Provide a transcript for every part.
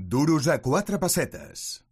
Duros a quatre pessetes.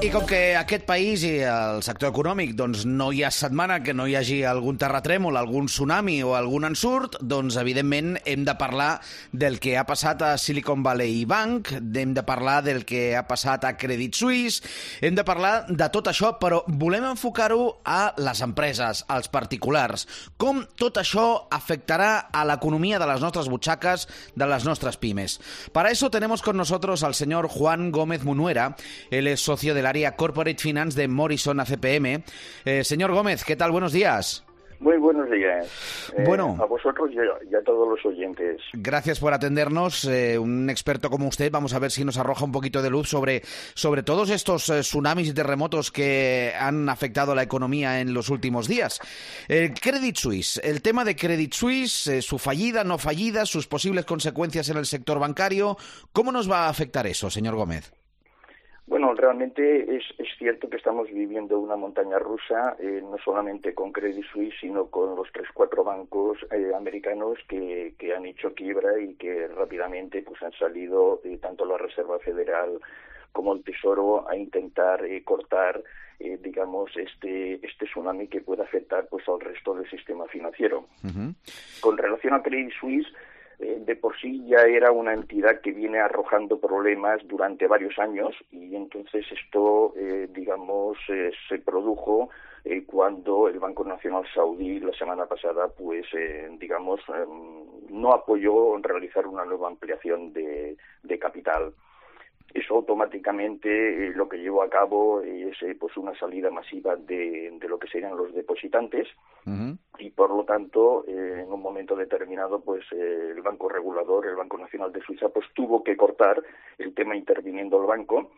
I com que aquest país i el sector econòmic doncs, no hi ha setmana que no hi hagi algun terratrèmol, algun tsunami o algun ensurt, doncs evidentment hem de parlar del que ha passat a Silicon Valley Bank, hem de parlar del que ha passat a Credit Suisse, hem de parlar de tot això, però volem enfocar-ho a les empreses, als particulars. Com tot això afectarà a l'economia de les nostres butxaques, de les nostres pimes. Para eso tenemos con nosotros al señor Juan Gómez Munuera, es socio de la área Corporate Finance de Morrison ACPM. Eh, señor Gómez, ¿qué tal? Buenos días. Muy buenos días. Eh, Bueno. A vosotros y a, todos los oyentes. Gracias por atendernos. Eh, un experto como usted, vamos a ver si nos arroja un poquito de luz sobre, sobre todos estos eh, tsunamis y terremotos que han afectado a la economía en los últimos días. Eh, Credit Suisse, el tema de Credit Suisse, su fallida, no fallida, sus posibles consecuencias en el sector bancario. ¿Cómo nos va a afectar eso, señor Gómez? Bueno, realmente es, es cierto que estamos viviendo una montaña rusa, eh, no solamente con Credit Suisse, sino con los tres, cuatro bancos eh, americanos que, que han hecho quiebra y que rápidamente pues han salido eh, tanto la Reserva Federal como el Tesoro a intentar eh, cortar, eh, digamos, este, este tsunami que puede afectar pues al resto del sistema financiero. Con relación a Credit Suisse, de por sí ya era una entidad que viene arrojando problemas durante varios años y entonces esto, eh, digamos, eh, se produjo eh, cuando el Banco Nacional Saudí la semana pasada, pues, eh, digamos, em, no apoyó en realizar una nueva ampliación de capital. Eso automáticamente eh, lo que llevó a cabo es eh, pues una salida masiva de, de lo que serían los depositantes y por lo tanto eh, en un momento determinado pues el banco regulador el banco nacional de Suiza pues tuvo que cortar el tema interviniendo el banco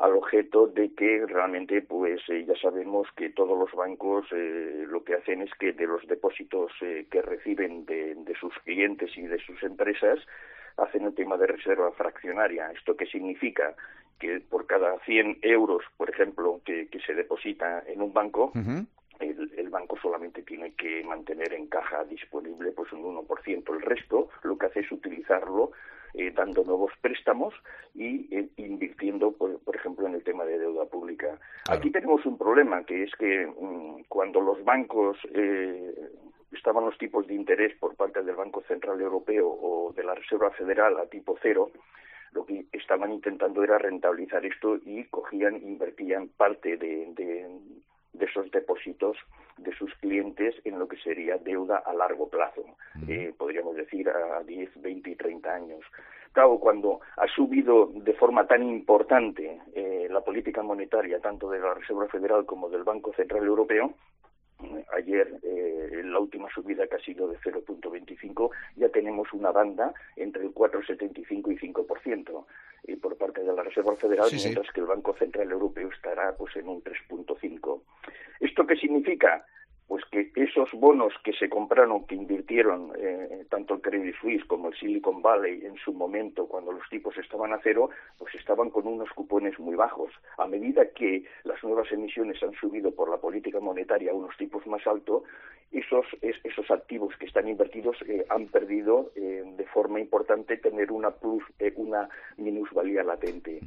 al objeto de que realmente pues ya sabemos que todos los bancos eh, lo que hacen es que de los depósitos eh, que reciben de, de sus clientes y de sus empresas hacen el tema de reserva fraccionaria. ¿Esto qué significa? Que por cada 100 euros, por ejemplo, que, que se deposita en un banco, el, el banco solamente tiene que mantener en caja disponible pues un 1%. El resto lo que hace es utilizarlo eh, dando nuevos préstamos y eh, invirtiendo, por, por ejemplo, en el tema de deuda pública. Claro. Aquí tenemos un problema, que es que mm, cuando los bancos eh, estaban los tipos de interés por parte del Banco Central Europeo o de la Reserva Federal a tipo cero, lo que estaban intentando era rentabilizar esto y cogían, invertían parte de, de, de esos depósitos de sus clientes en lo que sería deuda a largo plazo, eh, podríamos decir a 10, 20 y 30 años. Claro, cuando ha subido de forma tan importante eh, la política monetaria, tanto de la Reserva Federal como del Banco Central Europeo, ayer eh, en la última subida que ha sido de 0.25 ya tenemos una banda entre el 4,75 y 5% y por parte de la Reserva Federal, Sí, sí. mientras que el Banco Central Europeo estará pues en un 3.5. ¿Esto qué significa? Esos bonos que se compraron, que invirtieron eh, tanto el Credit Suisse como el Silicon Valley en su momento, cuando los tipos estaban a cero, pues estaban con unos cupones muy bajos. A medida que las nuevas emisiones han subido por la política monetaria a unos tipos más altos, esos, es- esos activos que están invertidos eh, han perdido eh, de forma importante tener una plus, una minusvalía latente.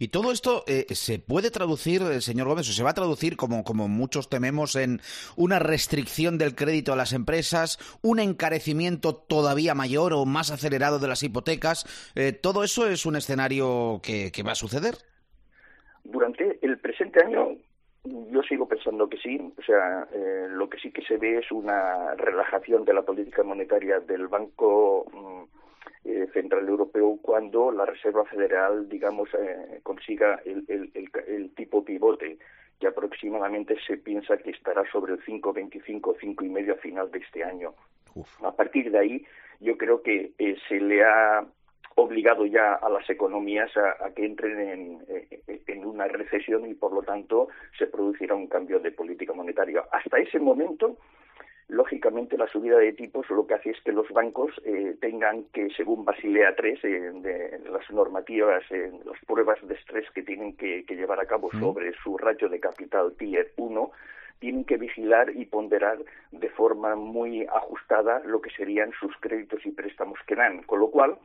Y todo esto se puede traducir, señor Gómez, o se va a traducir, como, como muchos tememos, en una restricción del crédito a las empresas, un encarecimiento todavía mayor o más acelerado de las hipotecas. Eh, ¿Todo eso es un escenario que, que va a suceder? Durante el presente año yo sigo pensando que sí, o sea, eh, lo que sí que se ve es una relajación de la política monetaria del Banco mm, eh, Central Europeo cuando la Reserva Federal, digamos, eh, consiga el, el, el, el tipo pivote que aproximadamente se piensa que estará sobre el 5,25, 5,5 a final de este año. Uf. A partir de ahí, yo creo que eh, se le ha obligado ya a las economías a, a que entren en, eh, en, una recesión y, por lo tanto, se producirá un cambio de política monetaria. Hasta ese momento, lógicamente, la subida de tipos lo que hace es que los bancos eh, tengan que, según Basilea III, eh, de las normativas, eh, las pruebas de estrés que tienen que, que llevar a cabo sobre su ratio de capital Tier 1, tienen que vigilar y ponderar de forma muy ajustada lo que serían sus créditos y préstamos que dan, con lo cual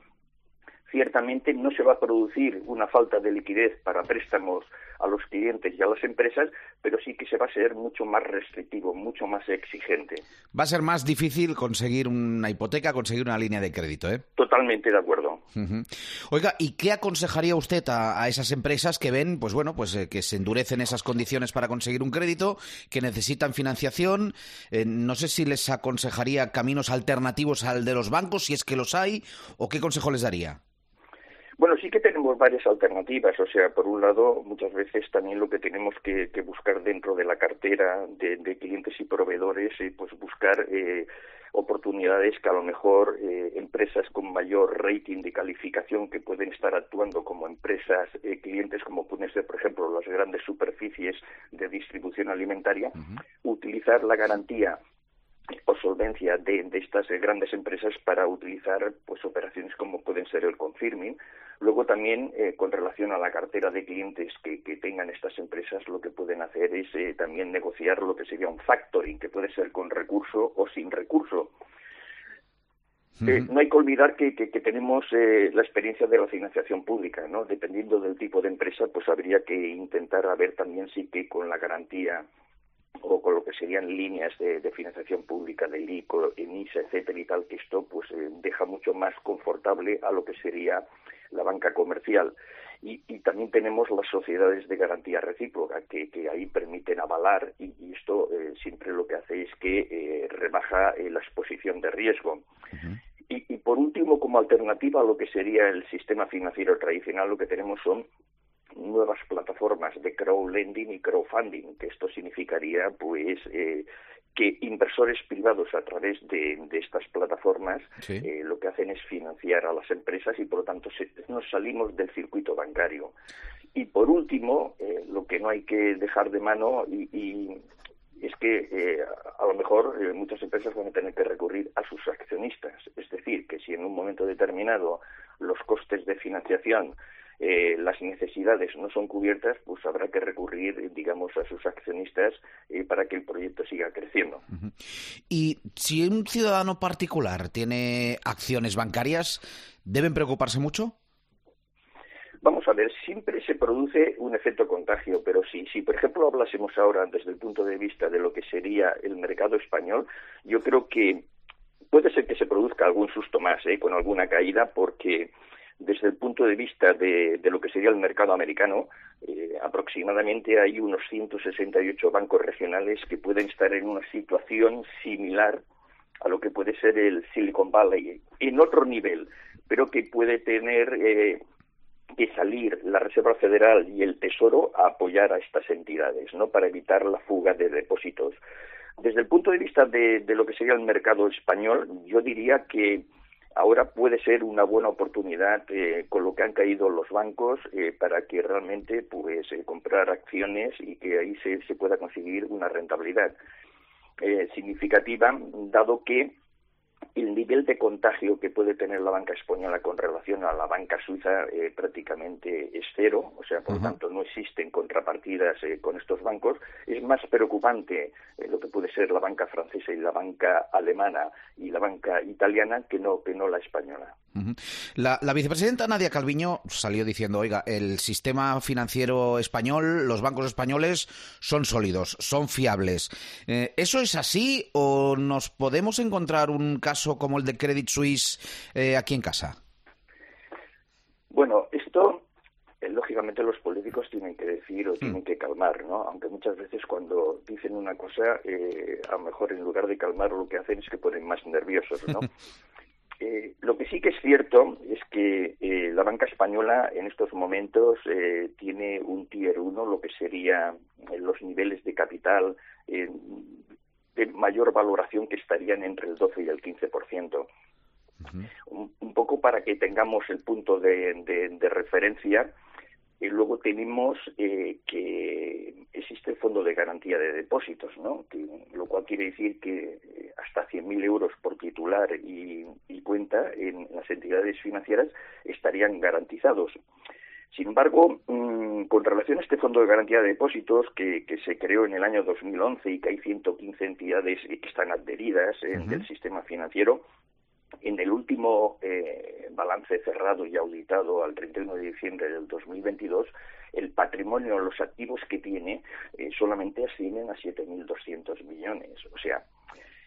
ciertamente no se va a producir una falta de liquidez para préstamos a los clientes y a las empresas, pero sí que se va a ser mucho más restrictivo, mucho más exigente. Va a ser más difícil conseguir una hipoteca, conseguir una línea de crédito, ¿eh? Totalmente de acuerdo. Oiga, ¿y qué aconsejaría usted a, esas empresas que ven, pues bueno, pues eh, que se endurecen esas condiciones para conseguir un crédito, que necesitan financiación? Eh, no sé si les aconsejaría caminos alternativos al de los bancos, si es que los hay, o qué consejo les daría. Bueno, sí que tenemos varias alternativas. O sea, por un lado, muchas veces también lo que tenemos que, buscar dentro de la cartera de, clientes y proveedores, eh, pues buscar eh, oportunidades que a lo mejor eh, empresas con mayor rating de calificación que pueden estar actuando como empresas clientes, como pueden ser, por ejemplo, las grandes superficies de distribución alimentaria, utilizar la garantía solvencia de, estas grandes empresas para utilizar pues operaciones como pueden ser el confirming. Luego también eh, con relación a la cartera de clientes que, tengan estas empresas lo que pueden hacer es eh, también negociar lo que sería un factoring que puede ser con recurso o sin recurso. Eh, no hay que olvidar que, que, tenemos la experiencia de la financiación pública, ¿no? Dependiendo del tipo de empresa, pues habría que intentar a ver también si que con la garantía o con lo que serían líneas de, financiación pública del ICO, ENISA, etcétera y tal, que esto pues eh, deja mucho más confortable a lo que sería la banca comercial. Y, también tenemos las sociedades de garantía recíproca que, ahí permiten avalar y, esto eh, siempre lo que hace es que eh, rebaja la exposición de riesgo. y, y por último, como alternativa a lo que sería el sistema financiero tradicional, lo que tenemos son nuevas plataformas de crowdlending y crowdfunding, que esto significaría pues eh, que inversores privados a través de, estas plataformas eh, lo que hacen es financiar a las empresas y por lo tanto nos salimos del circuito bancario. Y por último, eh, lo que no hay que dejar de mano y, es que a lo mejor muchas empresas van a tener que recurrir a sus accionistas. Es decir, que si en un momento determinado los costes de financiación eh, las necesidades no son cubiertas, pues habrá que recurrir, digamos, a sus accionistas eh, para que el proyecto siga creciendo. Y si un ciudadano particular tiene acciones bancarias, ¿deben preocuparse mucho? Vamos a ver, siempre se produce un efecto contagio, pero si, si por ejemplo hablásemos ahora desde el punto de vista de lo que sería el mercado español, yo creo que puede ser que se produzca algún susto más, ¿eh? con alguna caída, porque desde el punto de vista de, lo que sería el mercado americano, eh, aproximadamente hay unos 168 bancos regionales que pueden estar en una situación similar a lo que puede ser el Silicon Valley, en otro nivel, pero que puede tener eh, que salir la Reserva Federal y el Tesoro a apoyar a estas entidades, ¿no? Para evitar la fuga de depósitos. Desde el punto de vista de lo que sería el mercado español, yo diría que ahora puede ser una buena oportunidad eh, con lo que han caído los bancos eh, para que realmente pues eh, comprar acciones y que ahí se, se pueda conseguir una rentabilidad. Significativa dado que el nivel de contagio que puede tener la banca española con relación a la banca suiza eh, prácticamente es cero, o sea, por lo tanto no existen contrapartidas eh, con estos bancos. Es más preocupante eh, lo que puede ser la banca francesa y la banca alemana y la banca italiana que no que no la española. La, la, vicepresidenta Nadia Calviño salió diciendo, oiga, el sistema financiero español, los bancos españoles son sólidos, son fiables. ¿Eso es así o nos podemos encontrar un caso como el de Credit Suisse eh, aquí en casa? Bueno, esto eh, lógicamente los políticos tienen que decir o tienen hmm. que calmar, ¿no? Aunque muchas veces cuando dicen una cosa, eh, a lo mejor en lugar de calmar lo que hacen es que ponen más nerviosos, ¿no? lo que sí que es cierto es que la banca española en estos momentos tiene un tier 1, lo que sería los niveles de capital de mayor valoración que estarían entre el 12 y el 15%. un, un, poco para que tengamos el punto de, referencia. Y luego tenemos eh, que existe el fondo de garantía de depósitos, ¿no? lo cual quiere decir que eh, hasta 100.000 euros por titular y, cuenta en las entidades financieras estarían garantizados. Sin embargo, mm, con relación a este Fondo de Garantía de Depósitos que, se creó en el año 2011 y que hay 115 entidades que están adheridas en el sistema financiero, en el último eh, balance cerrado y auditado al 31 de diciembre del 2022, el patrimonio, los activos que tiene, eh, solamente ascienden a 7.200 millones. O sea,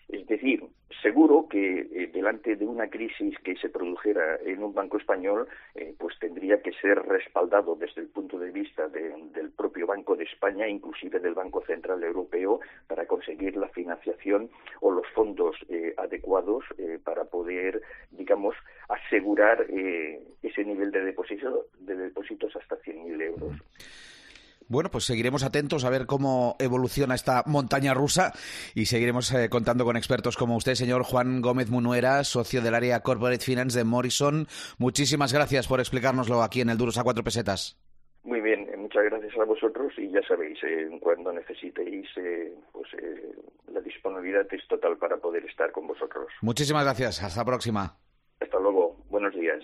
es decir, seguro que eh, delante de una crisis que se produjera en un banco español, eh, pues tendría que ser respaldado desde el punto de vista del propio Banco de España, inclusive del Banco Central Europeo, para conseguir la financiación o los fondos eh, adecuados para poder, digamos, asegurar ese nivel de, de depósitos hasta 100.000 euros. Bueno, pues seguiremos atentos a ver cómo evoluciona esta montaña rusa y seguiremos eh, contando con expertos como usted, señor Juan Gómez Munuera, socio del área Corporate Finance de Morrison. Muchísimas gracias por explicárnoslo aquí en el Duros a cuatro pesetas. Muy bien, eh, muchas gracias a vosotros y ya sabéis, eh, cuando necesitéis, pues la disponibilidad es total para poder estar con vosotros. Muchísimas gracias, hasta la próxima. Hasta luego, buenos días.